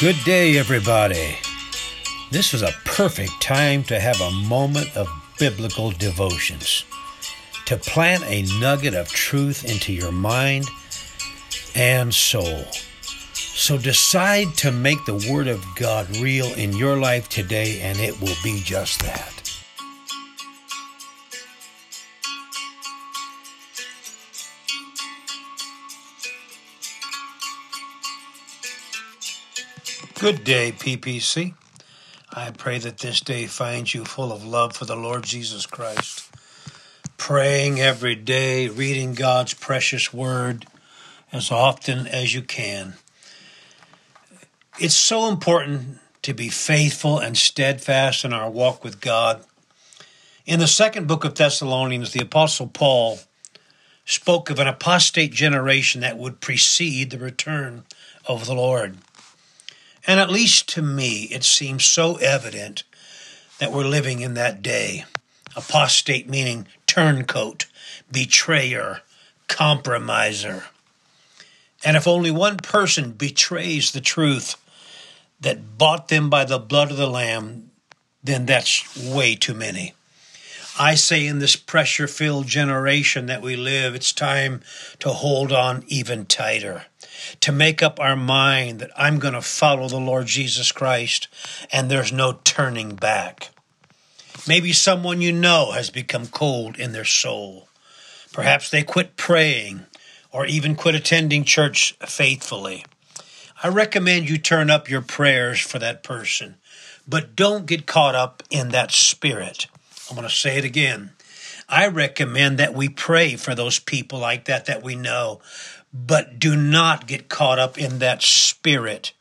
Good day, everybody. This is a perfect time to have a moment of biblical devotions, to plant a nugget of truth into your mind and soul. So decide to make the Word of God real in your life today, and it will be just that. Good day, PPC. I pray that this day finds you full of love for the Lord Jesus Christ. Praying every day, reading God's precious word as often as you can. It's so important to be faithful and steadfast in our walk with God. In the second book of Thessalonians, the Apostle Paul spoke of an apostate generation that would precede the return of the Lord. And at least to me, it seems so evident that we're living in that day. Apostate meaning turncoat, betrayer, compromiser. And if only one person betrays the truth that bought them by the blood of the Lamb, then that's way too many. I say in this pressure filled generation that we live, it's time to hold on even tighter to make up our mind that I'm going to follow the Lord Jesus Christ and there's no turning back. Maybe someone you know has become cold in their soul. Perhaps they quit praying or even quit attending church faithfully. I recommend you turn up your prayers for that person, but don't get caught up in that spirit. I'm going to say it again. I recommend that we pray for those people like that that we know, but do not get caught up in that spirit.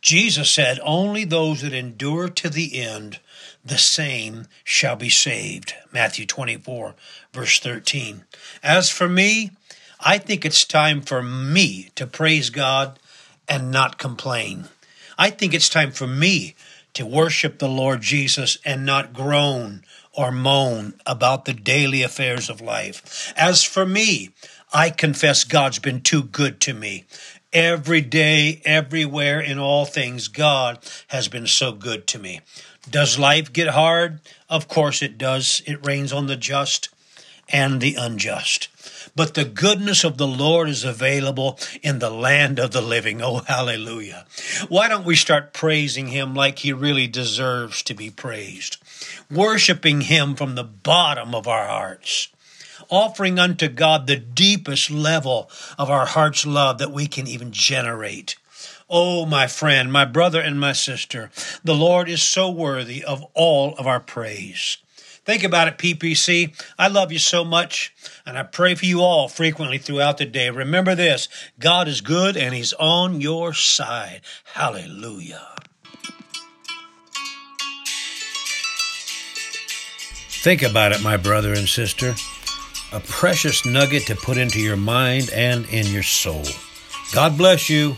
Jesus said, Only those that endure to the end, the same shall be saved. Matthew 24, verse 13. As for me, I think it's time for me to praise God and not complain. I think it's time for me to worship the Lord Jesus and not groan or moan about the daily affairs of life. As for me, I confess God's been too good to me. Every day, everywhere, in all things, God has been so good to me. Does life get hard? Of course it does. It rains on the just and the unjust. But the goodness of the Lord is available in the land of the living. Oh, hallelujah. Why don't we start praising Him like He really deserves to be praised? Worshiping Him from the bottom of our hearts offering unto God the deepest level of our heart's love that we can even generate. Oh, my friend, my brother, and my sister, the Lord is so worthy of all of our praise. Think about it, PPC. I love you so much, and I pray for you all frequently throughout the day. Remember this God is good, and He's on your side. Hallelujah. Think about it, my brother and sister a precious nugget to put into your mind and in your soul. God bless you.